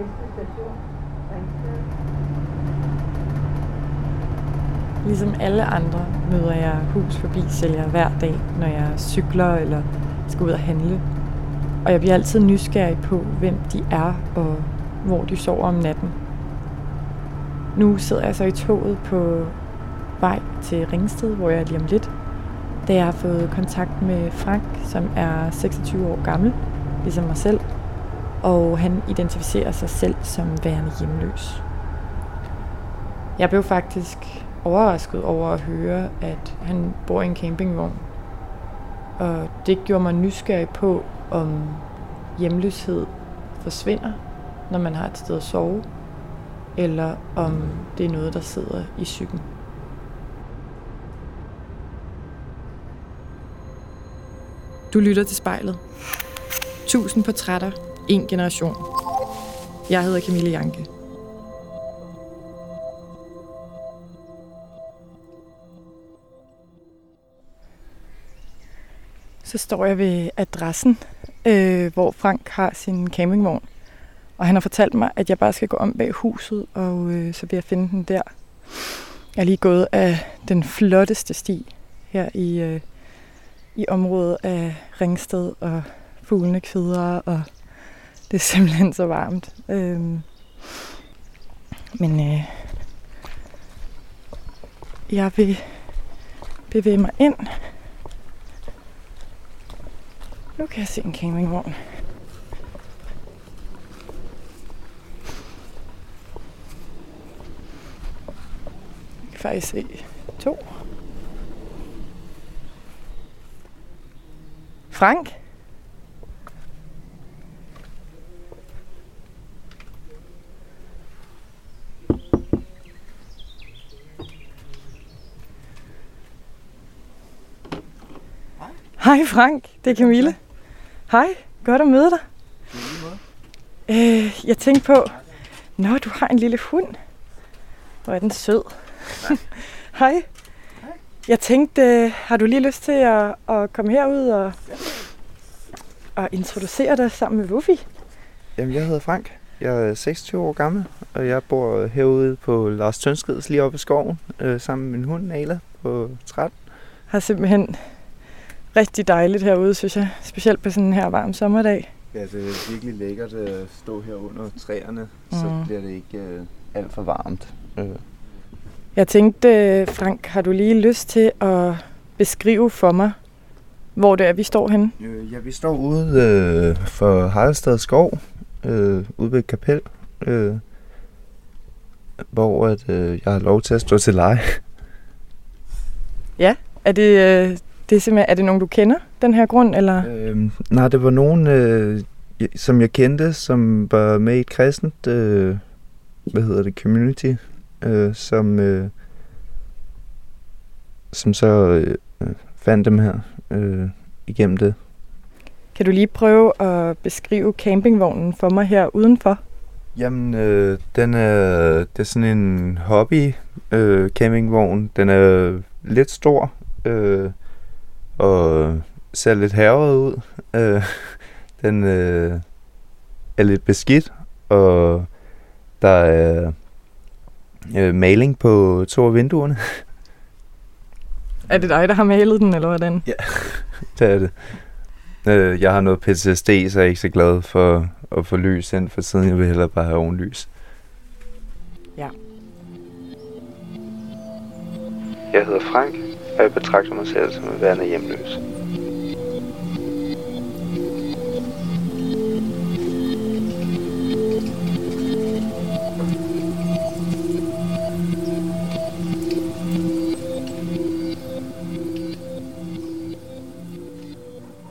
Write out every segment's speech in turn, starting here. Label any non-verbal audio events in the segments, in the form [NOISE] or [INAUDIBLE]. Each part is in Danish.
Næste station, Ringsted. Ligesom alle andre møder jeg hus forbi sælger hver dag, når jeg cykler eller skal ud og handle. Og jeg bliver altid nysgerrig på, hvem de er og hvor de sover om natten. Nu sidder jeg så i toget på vej til Ringsted, hvor jeg er lige om lidt, da jeg har fået kontakt med Frank, som er 26 år gammel, ligesom mig selv, og han identificerer sig selv som værende hjemløs. Jeg blev faktisk overrasket over at høre, at han bor i en campingvogn. Og det gjorde mig nysgerrig på, om hjemløshed forsvinder, når man har et sted at sove, eller om det er noget, der sidder i psyken. Du lytter til spejlet. Tusind portrætter, en generation. Jeg hedder Camille Janke. Så står jeg ved adressen, øh, hvor Frank har sin campingvogn. Og han har fortalt mig, at jeg bare skal gå om bag huset, og øh, så vil jeg finde den der. Jeg er lige gået af den flotteste sti her i, øh, i området af Ringsted, og fuglene kvidrer, og det er simpelthen så varmt. Øh, men øh, jeg vil bevæge mig ind. Nu kan jeg se en campingvogn. Jeg kan faktisk se to. Frank? Hej Frank, det er Camille. Hej, godt at møde dig. Øh, jeg tænkte på, Nå, du har en lille hund. Hvor er den sød. [LAUGHS] Hej. Jeg tænkte, øh, har du lige lyst til at, at komme herud og, og introducere dig sammen med Wuffy? Jamen, jeg hedder Frank. Jeg er 26 år gammel, og jeg bor herude på Lars Tønskeds lige oppe i skoven, øh, sammen med min hund Nala på 13. Har simpelthen rigtig dejligt herude, synes jeg. Specielt på sådan en her varm sommerdag. Ja, det er virkelig lækkert at stå her under træerne, mm. så bliver det ikke øh, alt for varmt. Øh. Jeg tænkte, Frank, har du lige lyst til at beskrive for mig, hvor det er, vi står henne? Øh, ja, vi står ude øh, for Haraldstad Skov, øh, ude ved et kapel, øh, hvor at, øh, jeg har lov til at stå til leje. Er det, øh, det er simpelthen, er det nogen, du kender, den her grund? Eller? Øh, nej, det var nogen, øh, som jeg kendte, som var med i et kristent, øh, hvad hedder det, community, øh, som, øh, som så øh, fandt dem her øh, igennem det. Kan du lige prøve at beskrive campingvognen for mig her udenfor? Jamen, øh, den er, det er sådan en hobby øh, campingvogn. Den er lidt stor øh, og ser lidt herret ud. Øh, [LAUGHS] den øh, er lidt beskidt, og der er øh, maling på to af vinduerne. [LAUGHS] Er det dig, der har malet den, eller hvordan? [LAUGHS] det er det. Øh, jeg har noget PTSD, så jeg er ikke så glad for at få lys ind for siden. Jeg vil hellere bare have ovenlys. Ja. Jeg hedder Frank, og jeg betragter mig selv som en værende hjemløs.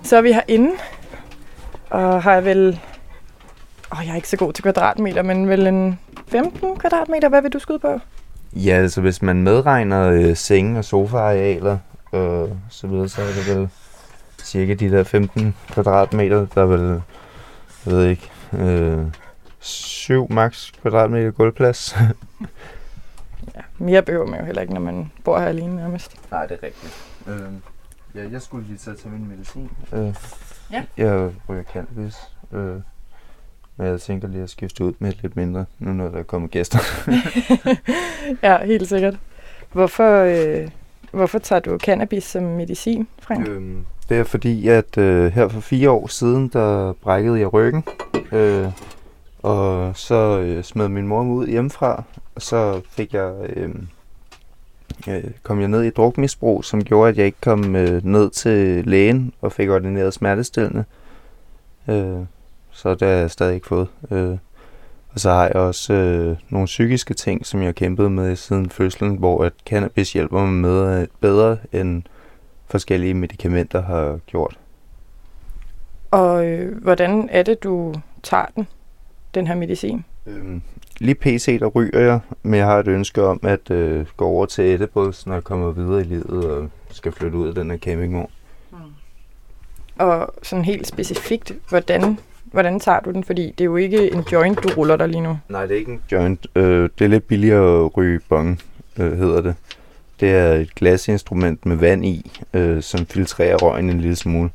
Så er vi herinde, og har jeg vel... Åh, jeg er ikke så god til kvadratmeter, men vel en 15 kvadratmeter. Hvad vil du skyde på? Ja, altså hvis man medregner øh, senge og sofa-arealer og så videre, så er det vel cirka de der 15 kvadratmeter, der er vel, jeg ved ikke, øh, 7 max kvadratmeter gulvplads. [LAUGHS] Ja, mere behøver man jo heller ikke, når man bor her alene nærmest. Nej, det er rigtigt. Øh, ja, jeg skulle lige tage til min medicin. Øh, Ja. Jeg ryger cannabis. Øh, Men jeg tænker lige at skifte ud med lidt mindre, nu når der kommer gæster. [LAUGHS] ja, helt sikkert. Hvorfor, øh, hvorfor tager du cannabis som medicin, Frank? øhm, det er fordi, at øh, her for fire år siden, der brækkede jeg ryggen. Øh, og så øh, smed min mor mig ud hjemmefra, og så fik jeg, øh, øh, kom jeg ned i drukmisbrug, som gjorde, at jeg ikke kom øh, ned til lægen og fik ordineret smertestillende. Øh, så det har jeg stadig ikke fået. Øh, og så har jeg også øh, nogle psykiske ting, som jeg har kæmpet med siden fødslen, hvor at cannabis hjælper mig med bedre end forskellige medicamenter har gjort. Og øh, hvordan er det, du tager den, den her medicin? Øhm, lige PC, der ryger jeg, men jeg har et ønske om at øh, gå over til edibles, når jeg kommer videre i livet og skal flytte ud af den her campingvogn. Mm. Og sådan helt specifikt, hvordan, hvordan tager du den? Fordi det er jo ikke en joint, du ruller der lige nu. Nej, det er ikke en joint. Øh, det er lidt billigere at ryge bong, øh, hedder det. Det er et glasinstrument med vand i, øh, som filtrerer røgen en lille smule.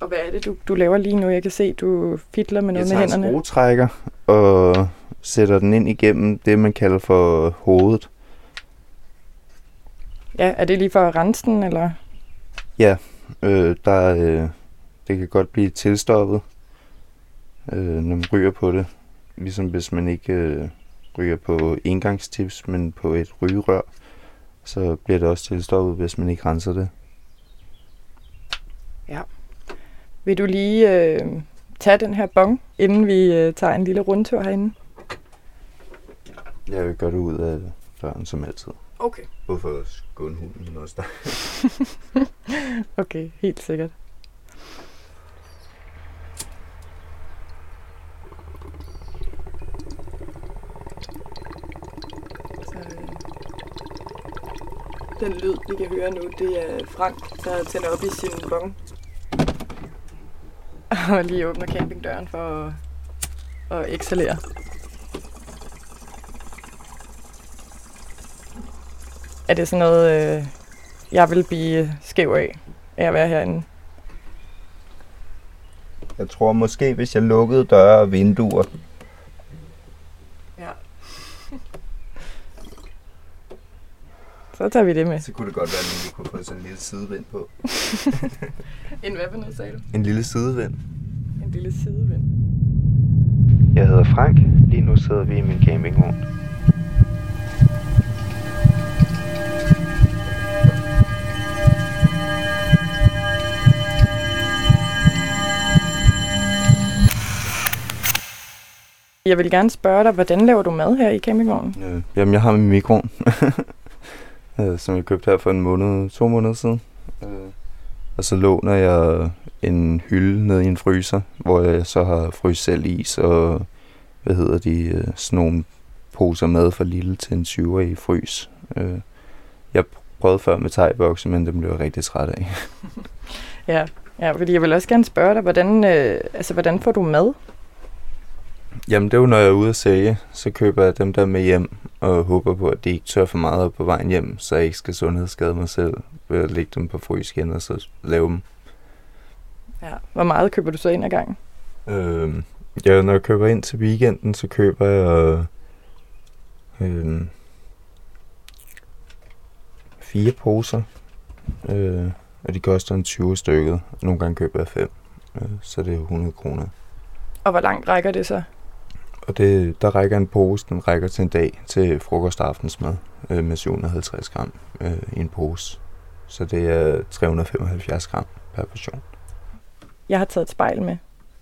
Og hvad er det, du, du laver lige nu? Jeg kan se, du fidler med noget med hænderne. Jeg tager og sætter den ind igennem det, man kalder for hovedet. Ja, er det lige for at rense den, eller? Ja, øh, der, øh, det kan godt blive tilstoppet, øh, når man ryger på det. Ligesom hvis man ikke øh, ryger på engangstips, men på et rygerør, så bliver det også tilstoppet, hvis man ikke renser det. Ja. Vil du lige øh, tage den her bong, inden vi øh, tager en lille rundtur herinde? Jeg vil gøre det ud af døren som altid. Okay. Både for at skåne hunden, men også dig. [LAUGHS] okay, helt sikkert. Så, øh, den lyd, vi kan høre nu, det er Frank, der tænder op i sin bong. Og lige åbner campingdøren for at, at exhalere. Er det sådan noget, øh, jeg vil blive skæv af, af at være herinde? Jeg tror måske, hvis jeg lukkede døre og vinduer. Ja. Så tager vi det med. Så kunne det godt være, at vi kunne få sådan en lille sidevind på. [LAUGHS] en hvad for noget, sagde du? En lille sidevind. En lille sidevind. Jeg hedder Frank. Lige nu sidder vi i min campingvogn. Jeg vil gerne spørge dig, hvordan laver du mad her i campingvognen? Øh, jamen, jeg har min mikroen, [LAUGHS] øh, som jeg købte her for en måned, to måneder siden. Øh, og så låner jeg en hylde ned i en fryser, hvor jeg så har fryst selv is og, hvad hedder de, øh, sådan nogle poser mad fra lille til en 20'er i frys. Øh, jeg prøvede før med thai men det blev jeg rigtig træt af. [LAUGHS] ja, ja, fordi jeg vil også gerne spørge dig, hvordan, øh, altså, hvordan får du mad? Jamen det er jo, når jeg er ude at sælge, så køber jeg dem der med hjem, og håber på, at de ikke tør for meget på vejen hjem, så jeg ikke skal sundhedsskade mig selv ved at lægge dem på frys igen og så lave dem. Ja. Hvor meget køber du så ind ad gangen? Øh, ja, når jeg køber ind til weekenden, så køber jeg øh, fire poser, øh, og de koster en 20 stykket. Nogle gange køber jeg fem, øh, så det er 100 kroner. Og hvor langt rækker det så? Og det, der rækker en pose, den rækker til en dag til frokost og aftensmad øh, med 750 gram øh, i en pose. Så det er 375 gram per portion. Jeg har taget et spejl med,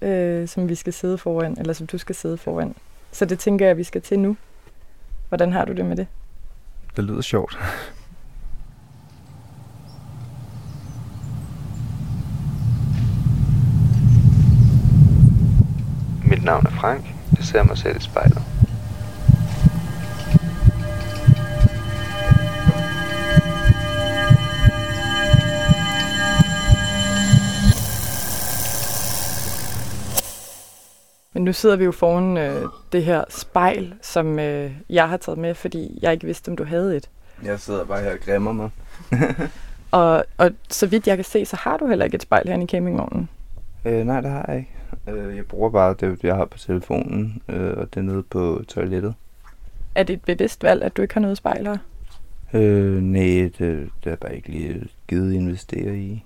øh, som vi skal sidde foran, eller som du skal sidde foran. Så det tænker jeg, at vi skal til nu. Hvordan har du det med det? Det lyder sjovt. Mit navn er Frank. Jeg ser mig selv i spejlet. Men nu sidder vi jo foran øh, det her spejl, som øh, jeg har taget med, fordi jeg ikke vidste, om du havde et. Jeg sidder bare her og græmmer mig. [LAUGHS] og, og så vidt jeg kan se, så har du heller ikke et spejl her i campingvognen. Øh, nej, det har jeg ikke. Øh, jeg bruger bare det, jeg har på telefonen, øh, og det er nede på toilettet. Er det et bevidst valg, at du ikke har noget spejl her? Øh, nej, det, det er bare ikke lige givet investere i.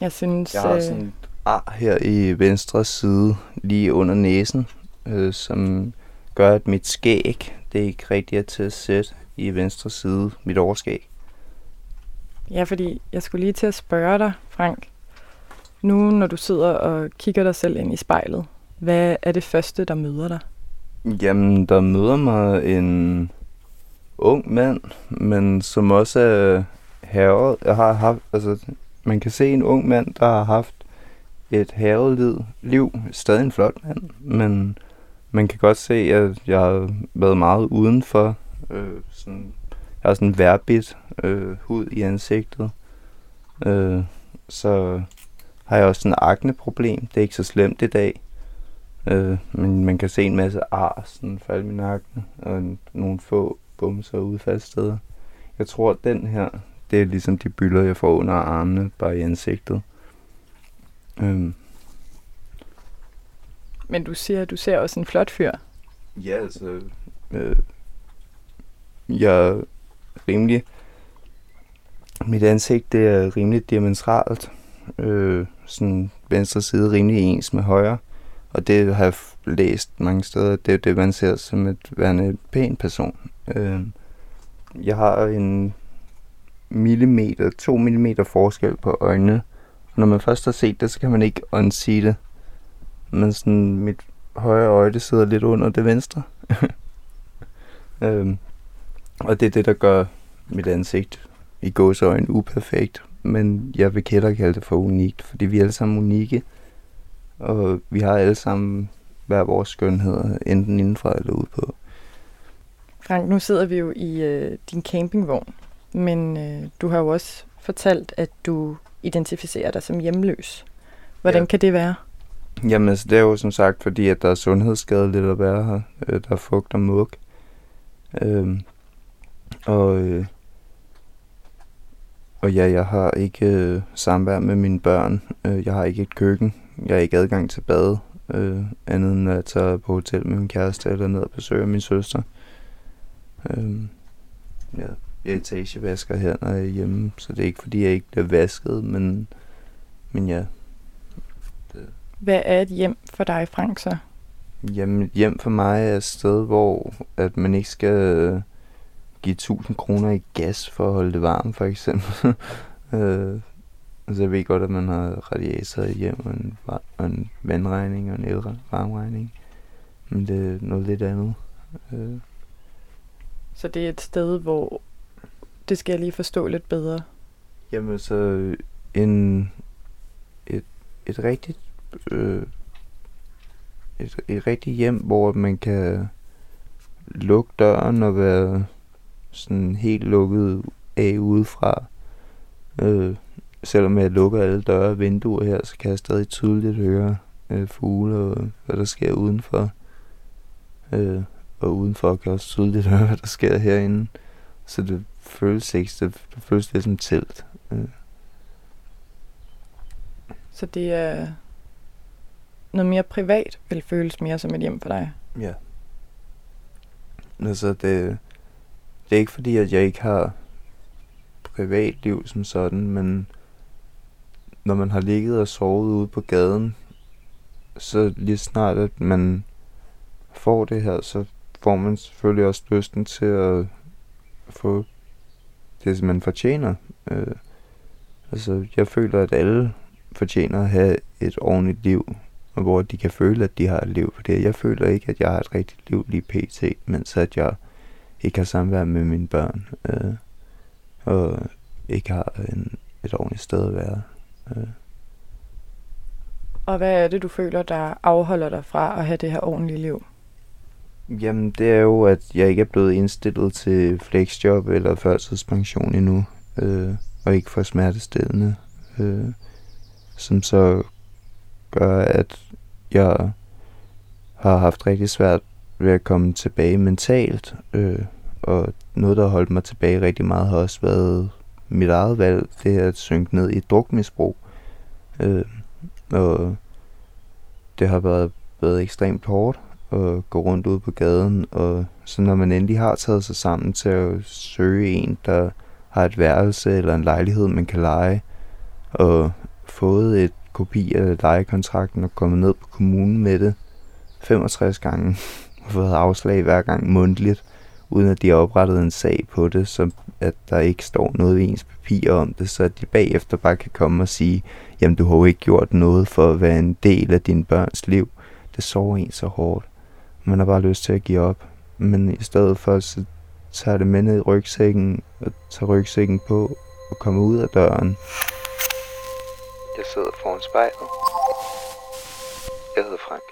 Jeg synes... Jeg har øh, sådan et ar her i venstre side, lige under næsen, øh, som gør, at mit skæg, det er ikke rigtig er til at sætte i venstre side, mit overskæg. Ja, fordi jeg skulle lige til at spørge dig, Frank. Nu, når du sidder og kigger dig selv ind i spejlet, hvad er det første, der møder dig? Jamen, der møder mig en ung mand, men som også er herret. Jeg har haft, altså, man kan se en ung mand, der har haft et herret liv, liv. Stadig en flot mand, men man kan godt se, at jeg har været meget udenfor. Øh, sådan, jeg har sådan en værbit øh, hud i ansigtet. Øh, så har jeg også sådan et akne-problem. Det er ikke så slemt i dag. Øh, men man kan se en masse ar sådan i min akne, og nogle få bumser og udfaldssteder. Jeg tror, at den her, det er ligesom de bylder, jeg får under armene, bare i ansigtet. Øhm, Men du siger, at du ser også en flot fyr. ja, altså... Øh, jeg er rimelig... Mit ansigt, det er rimelig diametralt. Øh, sådan venstre side rimelig ens med højre. Og det har jeg læst mange steder. Det er det, man ser som et værende pæn person. Øh, jeg har en millimeter, to millimeter forskel på øjnene. Når man først har set det, så kan man ikke unsee det. Men sådan, mit højre øje, det sidder lidt under det venstre. [LAUGHS] øhm, og det er det, der gør mit ansigt i gåseøjne uperfekt. Men jeg vil kætter kalde det for unikt, fordi vi er alle sammen unikke. Og vi har alle sammen hver vores skønheder, enten indenfra eller ude på. Frank, nu sidder vi jo i øh, din campingvogn, men øh, du har jo også fortalt, at du identificerer dig som hjemløs. Hvordan Ja. kan det være? Jamen altså, det er jo som sagt, fordi at der er sundhedsskadeligt at være her. Øh, der er fugt og mug. Øhm, og, øh, og ja, jeg har ikke øh, samvær med mine børn. Øh, jeg har ikke et køkken. Jeg har ikke adgang til bad. Øh, andet end at jeg tager på hotel med min kæreste eller ned og besøger min søster. Øhm, ja, jeg etagevasker her, når jeg er hjemme. Så det er ikke fordi, jeg ikke bliver vasket, men, men ja, Hvad er et hjem for dig, Frank, så? Jamen, hjem for mig er et sted, hvor at man ikke skal øh, give 1000 kroner i gas for at holde det varmt, for eksempel. [LAUGHS] øh, altså, jeg ved godt, at man har radiator i hjem, og en, og en vandregning og en elvarmeregning. Men det er noget lidt andet. Øh, Så det er et sted, hvor det skal jeg lige forstå lidt bedre. Jamen så en et, et rigtigt øh, et, et rigtigt hjem, hvor man kan lukke døren og være sådan helt lukket af udefra. Øh, selvom jeg lukker alle døre og vinduer her, så kan jeg stadig tydeligt høre øh, fugle og hvad der sker udenfor. Øh, og udenfor kan jeg også tydeligt [LAUGHS] høre, hvad der sker herinde. Så det føles ikke, det, føles lidt som telt. Øh, Så det er noget mere privat, vil føles mere som et hjem for dig. Ja. Altså, det, det er ikke fordi, at jeg ikke har privatliv som sådan, men når man har ligget og sovet ude på gaden, så lige snart, at man får det her, så får man selvfølgelig også lysten til at få det, som man fortjener. Øh, altså, jeg føler, at alle fortjener at have et ordentligt liv, hvor de kan føle, at de har et liv. For det, jeg føler ikke, at jeg har et rigtigt liv lige pt, mens at jeg ikke har samvær med mine børn, øh, og ikke har en, et ordentligt sted at være. Øh. Og hvad er det, du føler, der afholder dig fra at have det her ordentlige liv? Jamen, det er jo, at jeg ikke er blevet indstillet til flexjob eller førtidspension endnu, øh, og ikke for smertestillende, øh, som så gør, at jeg har haft rigtig svært ved at komme tilbage mentalt, øh, og noget, der har holdt mig tilbage rigtig meget, har også været mit eget valg, det er at synke ned i et drukmisbrug. Øh, og det har været, været ekstremt hårdt at gå rundt ude på gaden, og så når man endelig har taget sig sammen til at søge en, der har et værelse eller en lejlighed, man kan lege, og fået et kopi af lejekontrakten og kommet ned på kommunen med det 65 gange, og fået afslag hver gang mundtligt, uden at de har oprettet en sag på det, så at der ikke står noget i ens papir om det, så at de bagefter bare kan komme og sige, jamen du har jo ikke gjort noget for at være en del af din børns liv. Det sover en så hårdt. Man har bare lyst til at give op. Men i stedet for, så tager det med ned i rygsækken, og tager rygsækken på, og kommer ud af døren. Jeg sidder foran spejlet. Jeg hedder Frank.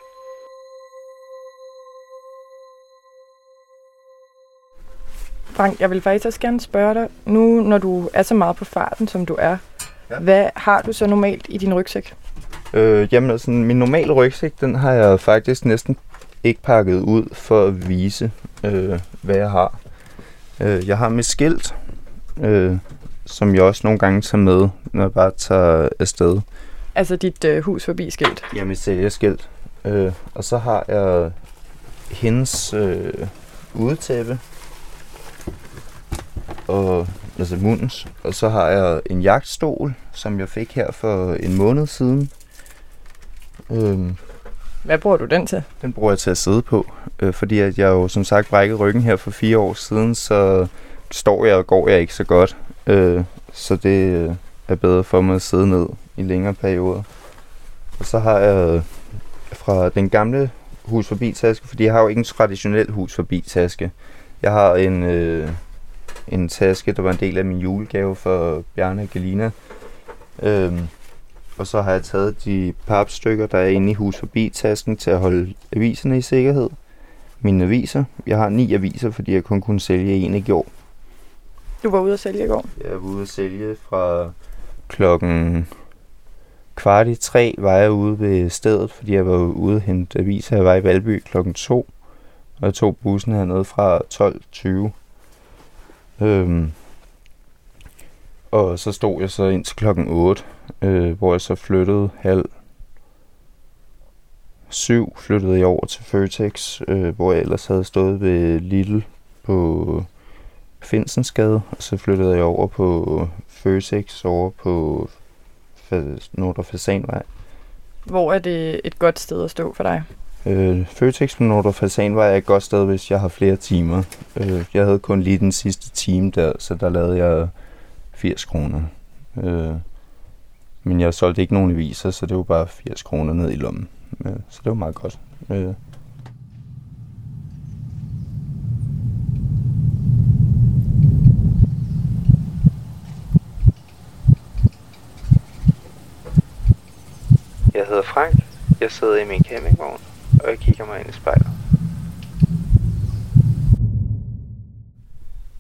Frank, jeg vil faktisk også gerne spørge dig, nu når du er så meget på farten, som du er, Ja. hvad har du så normalt i din rygsæk? Øh, jamen altså, min normale rygsæk, den har jeg faktisk næsten ikke pakket ud for at vise, øh, hvad jeg har. Øh, jeg har mit skilt, øh, som jeg også nogle gange tager med, når jeg bare tager afsted. Altså dit øh, hus forbi skilt. Ja, mit sælgerskilt. Øh, og så har jeg hendes øh, udetæppe. Og, altså mundens. Og så har jeg en jagtstol, som jeg fik her for en måned siden. Øh, Hvad bruger du den til? den bruger jeg til at sidde på, øh, fordi at jeg jo som sagt brækkede ryggen her for fire år siden, så står jeg og går jeg ikke så godt. Øh, så det øh, er bedre for mig at sidde ned i længere perioder. Og så har jeg fra den gamle hus forbi taske, fordi jeg har jo ikke en traditionel hus forbi taske. Jeg har en, øh, en taske, der var en del af min julegave for Bjarne og Galina. Øhm, og så har jeg taget de papstykker, der er inde i hus forbi tasken til at holde aviserne i sikkerhed. Mine aviser. Jeg har ni aviser, fordi jeg kun kunne sælge en i går. Du var ude at sælge i går. Jeg var ude at sælge fra klokken kvart i tre var jeg ude ved stedet, fordi jeg var ude at hente aviser. Jeg var i Valby klokken to, og jeg tog bussen hernede fra 12.20. Øhm, og så stod jeg så ind til klokken 8, øh, hvor jeg så flyttede halv syv, flyttede jeg over til Føtex, øh, hvor jeg ellers havde stået ved Lidl på Finsensgade, og så flyttede jeg over på Føtex over på Nordre Fasanvej. Hvor er det et godt sted at stå for dig? Øh, Føtex på Nordre var jeg et godt sted, hvis jeg har flere timer. Øh, jeg havde kun lige den sidste time der, så der lavede jeg 80 kroner. Øh, men jeg solgte ikke nogen aviser, så det var bare 80 kroner ned i lommen. Øh, så det var meget godt. Øh, Jeg hedder Frank. Jeg sidder i min campingvogn, og jeg kigger mig ind i spejlet.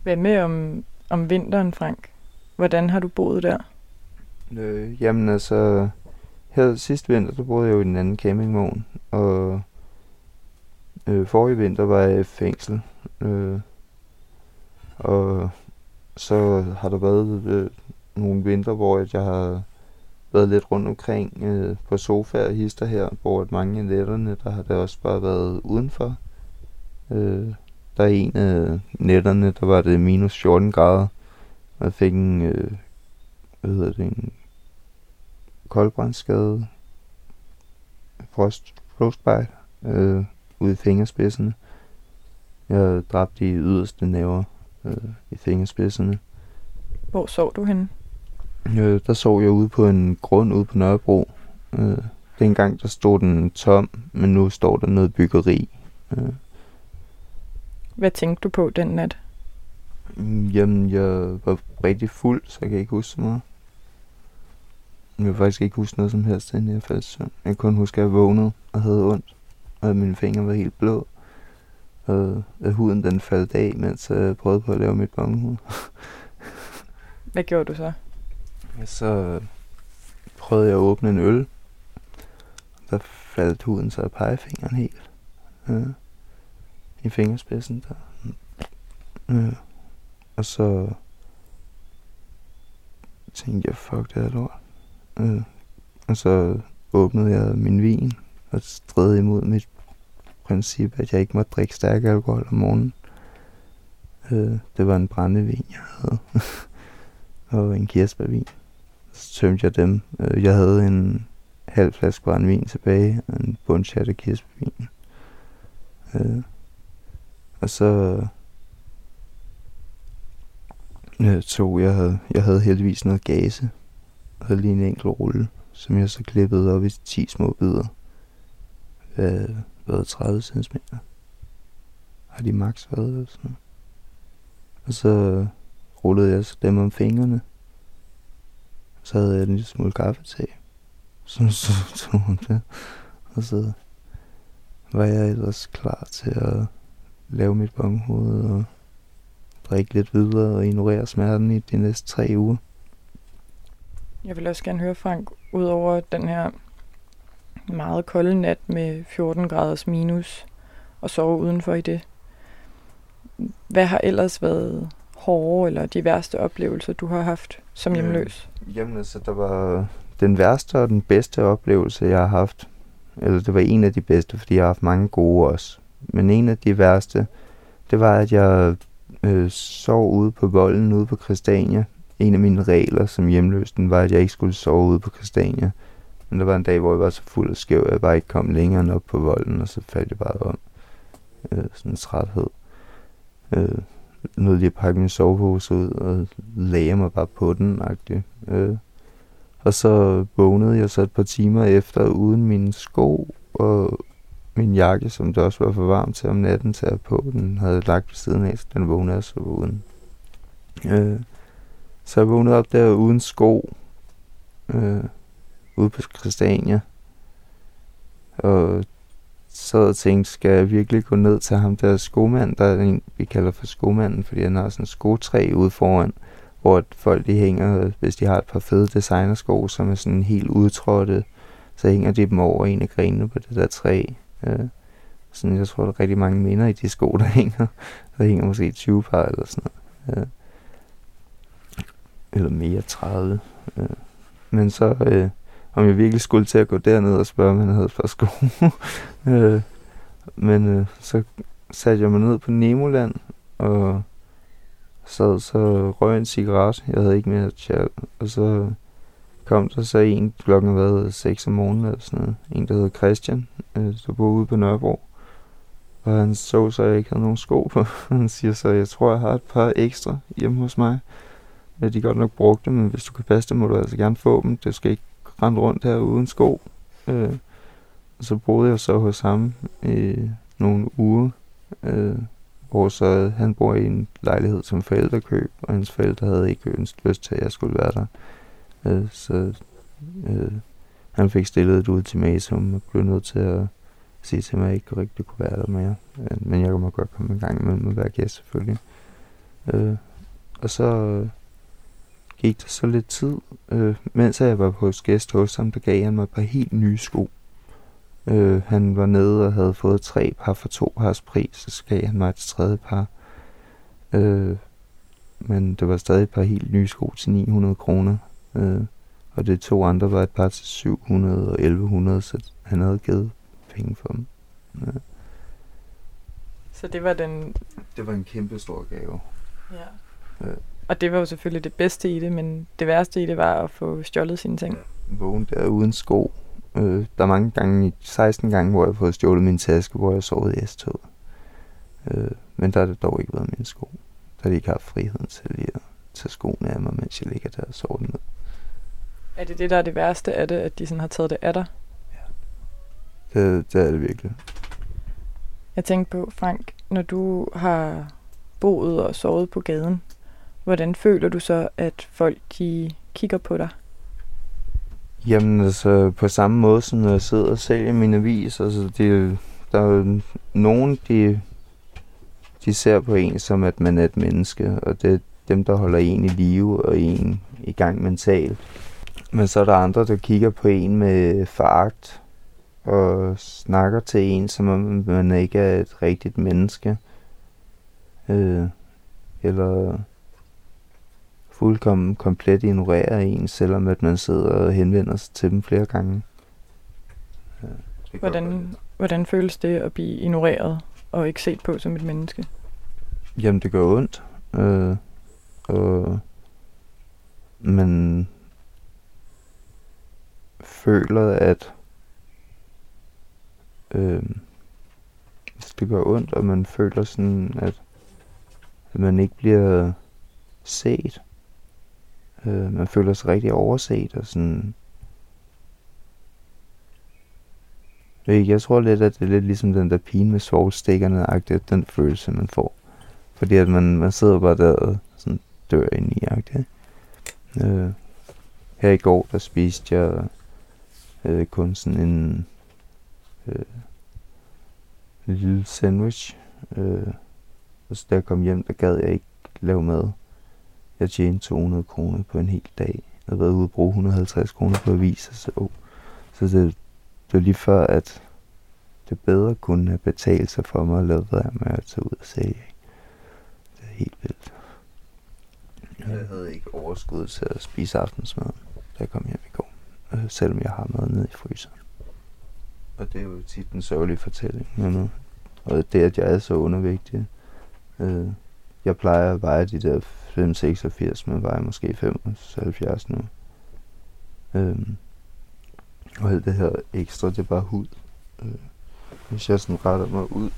Hvad med om, om vinteren, Frank? Hvordan har du boet der? Øh, jamen altså, her sidste vinter, der boede jeg jo i den anden campingvogn, og øh, forrige vinter var jeg i fængsel. Øh, og så har der været øh, nogle vinter, hvor jeg har været lidt rundt omkring øh, på sofaer og hister her, hvor at mange af nætterne, der har det også bare været udenfor. Øh, der er en af nætterne, der var det minus 14 grader, og jeg fik en, øh, hvad hedder det, en koldbrændsskade, frost, frostbite, øh, ude i fingerspidserne. Jeg dræbte de yderste næver øh, i fingerspidserne. Hvor sov du henne? Øh, der sov jeg ude på en grund ude på Nørrebro. Øh, dengang der stod den tom, men nu står der noget byggeri. Øh, Hvad tænkte du på den nat? mm, jamen, jeg var rigtig fuld, så jeg kan ikke huske så meget. Jeg vil faktisk ikke huske noget som helst, inden jeg faldt søvn. Jeg kan kun huske, at jeg vågnede og havde ondt, og at mine fingre var helt blå. Og at huden den faldt af, mens jeg prøvede på at lave mit bongehoved. [LAUGHS] Hvad gjorde du så? Så prøvede jeg at åbne en øl. Der faldt huden så af pegefingeren helt. Ja. I fingerspidsen der. Ja. Og så tænkte jeg, fuck det er lort. Ja. Og så åbnede jeg min vin og stred imod mit princip, at jeg ikke måtte drikke stærk alkohol om morgenen. Øh, det var en brændevin, jeg havde. [LAUGHS] og en kirsebærvin. Så tømte jeg dem. Øh, jeg havde en halv flaske brændvin tilbage, og en bundchatte kirsebærvin. Øh, og så øh, tog jeg, havde, jeg havde heldigvis noget gase. og havde lige en enkelt rulle, som jeg så klippede op i 10 små bidder. Øh, hvad, hvad 30 cm? Har de max været eller sådan noget? Og så rullede jeg så dem om fingrene. Så havde jeg en lille smule kaffe til. Så, så tog hun det. Og så var jeg ellers klar til at lave mit bonghoved og drikke lidt videre og ignorere smerten i de næste tre uger. Jeg vil også gerne høre, Frank, udover den her meget kolde nat med 14 graders minus og sove udenfor i det. Hvad har ellers været hårde eller de værste oplevelser, du har haft som hjemløs? Øh, jamen altså, der var den værste og den bedste oplevelse, jeg har haft. Eller det var en af de bedste, fordi jeg har haft mange gode også. Men en af de værste, det var, at jeg øh, sov ude på volden ude på Christiania. En af mine regler som hjemløs, den var, at jeg ikke skulle sove ude på Christiania. Men der var en dag, hvor jeg var så fuld og skæv, at jeg bare ikke kom længere end op på volden, og så faldt jeg bare om. Øh, sådan en træthed. Øh, nød lige at pakke min sovepose ud, og lagde mig bare på den, øh. Og så vågnede jeg så et par timer efter, uden mine sko og min jakke, som det også var for varmt til om natten til at på. Den havde lagt ved siden af, så den vågnede jeg så uden. Øh, så jeg vågnede op der uden sko. Øh, ude på Christiania. Og så og tænkte, skal jeg virkelig gå ned til ham der skomand, der er en, vi kalder for skomanden, fordi han har sådan en skotræ ude foran, hvor folk de hænger, hvis de har et par fede designersko, som er sådan helt udtrådte, så hænger de dem over en af grenene på det der træ. Øh, sådan, jeg tror, der er rigtig mange minder i de sko, der [LAUGHS] hænger. Der hænger måske 20 par eller sådan noget. Øh, eller mere 30. Øh. Men så, øh, om jeg virkelig skulle til at gå derned og spørge, om han havde et par sko. [LAUGHS] øh, men øh, så satte jeg mig ned på Nemoland, og sad så røg en cigaret. Jeg havde ikke mere chat. Og så kom der så en, klokken hvad, 6 om morgenen eller sådan noget. En, der hed Christian, øh, der boede ude på Nørrebro. Og han så så, at jeg ikke havde nogen sko på. [LAUGHS] han siger så, jeg tror, jeg har et par ekstra hjemme hos mig. Ja, de er godt nok brugte, men hvis du kan passe dem, må du altså gerne få dem. Det skal ikke rende rundt her uden sko. Øh, og så boede jeg så hos ham i nogle uger, øh, hvor så han bor i en lejlighed som forældrekøb, og hans forældre havde ikke ønsket lyst til, at jeg skulle være der. Øh, så øh, han fik stillet et ultimatum og blev nødt til at sige til mig, at jeg ikke rigtig kunne være der mere. Øh, men jeg må godt komme i gang med at være gæst selvfølgelig. Øh, og så gik der så lidt tid, øh, mens jeg var på gæst hos ham, der gav han mig et par helt nye sko. Øh, han var nede og havde fået tre par for to pars pris, så gav han mig et tredje par. Øh, men det var stadig et par helt nye sko til 900 kroner. Øh, og det to andre var et par til 700 og 1100, så han havde givet penge for dem. Ja. Så det var den... Det var en kæmpe stor gave. Ja. Øh. Og det var jo selvfølgelig det bedste i det, men det værste i det var at få stjålet sine ting. Vågen der uden sko. Øh, der er mange gange, 16 gange, hvor jeg har fået stjålet min taske, hvor jeg sovet i S-toget. Øh, men der har det dog ikke været min sko. Der har de ikke haft friheden til lige at tage skoene af mig, mens jeg ligger der og sover ned. Er det det, der er det værste af det, at de sådan har taget det af dig? Ja. Det, det er det virkelig. Jeg tænkte på, Frank, når du har boet og sovet på gaden, hvordan føler du så, at folk de kigger på dig? Jamen altså, på samme måde som når jeg sidder og sælger min avis, altså det, der er jo nogen, de, de ser på en som, at man er et menneske, og det er dem, der holder en i live og en i gang mentalt. Men så er der andre, der kigger på en med foragt og snakker til en, som om man ikke er et rigtigt menneske. Øh, eller fuldkommen komplet ignorerer en, selvom at man sidder og henvender sig til dem flere gange. Ja, Hvordan, hvordan føles det at blive ignoreret og ikke set på som et menneske? Jamen, det gør ondt. Øh, og man føler, at øh, det gør ondt, og man føler sådan, at, at man ikke bliver set. Øh, man føler sig rigtig overset, og sådan... Jeg Jeg tror lidt, at det er lidt ligesom den der pine med svovlstikkerne, agtigt, den følelse, man får. Fordi at man, man sidder bare der og sådan dør ind i agtigt. Øh, her i går, der spiste jeg øh, kun sådan en øh, lille sandwich. Øh, og så da jeg kom hjem, der gad jeg ikke lave mad. Jeg tjente 200 kroner på en hel dag. Jeg havde været ude og bruge 150 kroner på aviser, så, så det, det var lige før, at det bedre kunne have betalt sig for mig at lade være med at tage ud og sælge. Det er helt vildt. Jeg havde ikke overskud til at spise aftensmad, da jeg kom hjem i går. Øh, selvom jeg har mad nede i fryseren. Og det er jo tit en sørgelig fortælling. Men, nu. og det, at jeg er så undervægtig. Øh, jeg plejer at veje de der 5-86, men vejer måske 75 nu. Øhm, og alt det her ekstra, det er bare hud. Øh, hvis jeg sådan retter mig ud,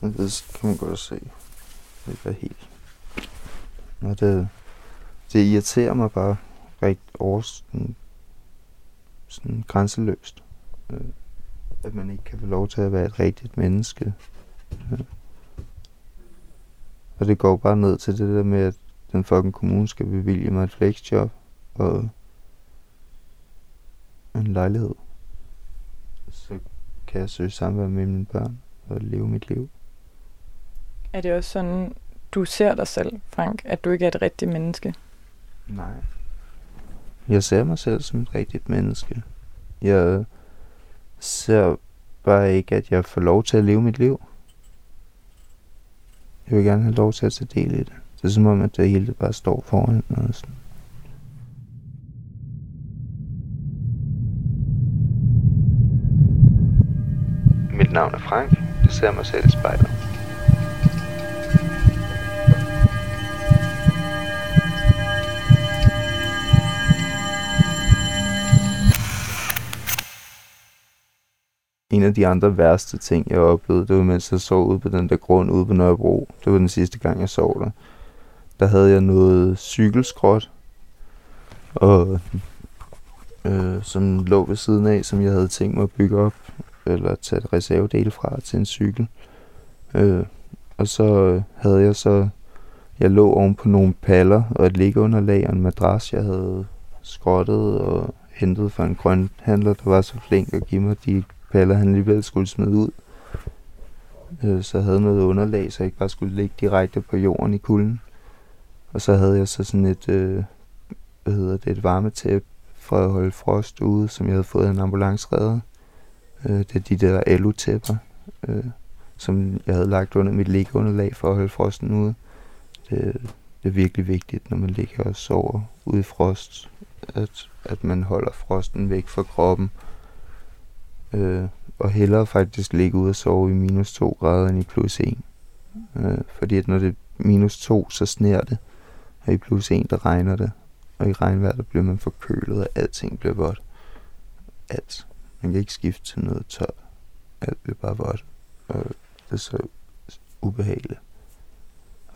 men det kan man godt se. Det er helt... Og det, det irriterer mig bare rigtig over sådan, sådan grænseløst. Øh, at man ikke kan få lov til at være et rigtigt menneske. Øh. Og det går bare ned til det der med, at den fucking kommune skal bevilge mig et flexjob og en lejlighed. Så kan jeg søge samvær med mine børn og leve mit liv. Er det også sådan, du ser dig selv, Frank, at du ikke er et rigtigt menneske? Nej. Jeg ser mig selv som et rigtigt menneske. Jeg ser bare ikke, at jeg får lov til at leve mit liv. Jeg vil gerne have lov til at tage del i det. Det er som om, at det hele det bare står foran og sådan. Mit navn er Frank. Jeg ser mig selv i spejlet. En af de andre værste ting, jeg oplevede, det var mens jeg sov ude på den der grund ude på Nørrebro. Det var den sidste gang, jeg sov der. Der havde jeg noget cykelskrot, og, øh, som lå ved siden af, som jeg havde tænkt mig at bygge op, eller tage et reservedel fra til en cykel. Øh, og så øh, havde jeg så, jeg lå oven på nogle paller og et liggeunderlag og en madras, jeg havde skrottet og hentet fra en grøn handler, der var så flink at give mig de paller, han alligevel skulle smide ud. Øh, så jeg havde noget underlag, så jeg ikke bare skulle ligge direkte på jorden i kulden. Og så havde jeg så sådan et, øh, hvad hedder det, et varmetæppe for at holde frost ude, som jeg havde fået af en ambulanceredder. Øh, det er de der alutæpper, øh, som jeg havde lagt under mit liggeunderlag for at holde frosten ude. Det, det er virkelig vigtigt, når man ligger og sover ude i frost, at, at man holder frosten væk fra kroppen. Øh, og hellere faktisk ligge ude og sove i minus 2 grader end i plus 1. Øh, fordi at når det er minus 2, så sner det. Og i plus en, der regner det. Og i regnvejr, der bliver man forkølet, og alting bliver vådt. Alt. Man kan ikke skifte til noget tørt. Alt bliver bare vådt. Og det er så ubehageligt.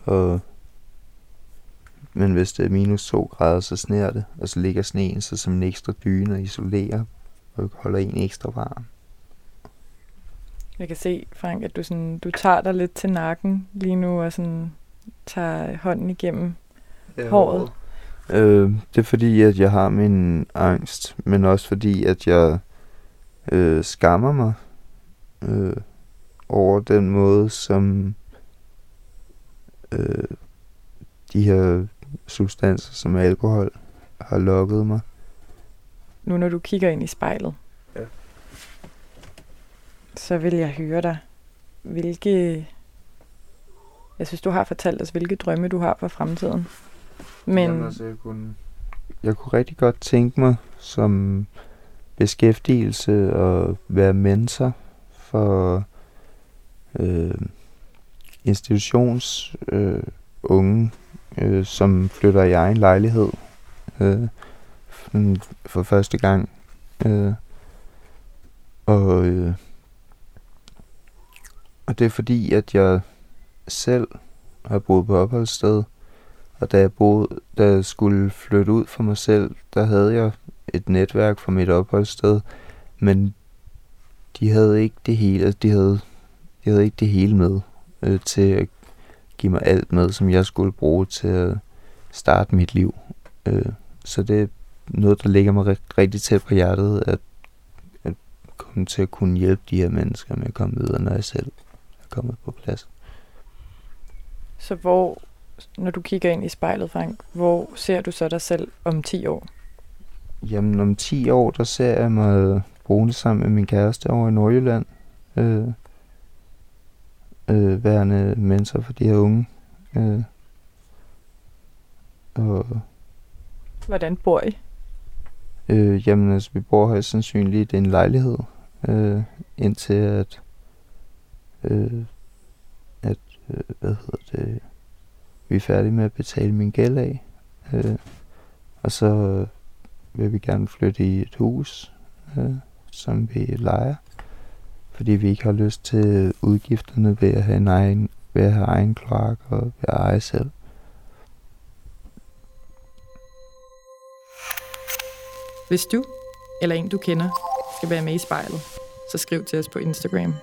Og men hvis det er minus 2 grader, så sner det, og så ligger sneen så som en ekstra dyne og isolerer, og holder en ekstra varm. Jeg kan se, Frank, at du, sådan, du tager dig lidt til nakken lige nu og sådan tager hånden igennem håret. Øh, det er fordi, at jeg har min angst, men også fordi, at jeg øh, skammer mig øh, over den måde, som øh, de her substanser som alkohol har lokket mig. Nu når du kigger ind i spejlet, Ja. så vil jeg høre dig, hvilke... Jeg synes, du har fortalt os, hvilke drømme du har for fremtiden. Men Jamen, altså, jeg, kunne, jeg kunne rigtig godt tænke mig som beskæftigelse og være mentor for øh, institutions øh, unge, øh, som flytter i egen lejlighed øh, for første gang. Øh, og, øh, og det er fordi, at jeg selv har boet på opholdssted, og da jeg, boede, da jeg skulle flytte ud for mig selv, der havde jeg et netværk for mit opholdssted, men de havde ikke det hele, altså, de havde, de havde ikke det hele med øh, til at give mig alt med, som jeg skulle bruge til at starte mit liv. Øh, så det er noget, der ligger mig rigt, rigtig tæt på hjertet, at, at komme til at kunne hjælpe de her mennesker med at komme videre, når jeg selv er kommet på plads. så hvor, når du kigger ind i spejlet, Frank, hvor ser du så dig selv om 10 år? Jamen om 10 år, der ser jeg mig boende sammen med min kæreste over i Nordjylland. Øh, øh, værende mentor for de her unge. Øh, og Hvordan bor I? øh, jamen altså, vi bor højst sandsynligt i en lejlighed. Øh, indtil at, øh, at øh, hvad hedder det, vi er færdige med at betale min gæld af. Øh, og så øh, vil vi gerne flytte i et hus, øh, som vi lejer. Fordi vi ikke har lyst til udgifterne ved at have en egen, ved at have egen kloak og ved at eje selv. Hvis du eller en du kender skal være med i spejlet, så skriv til os på Instagram.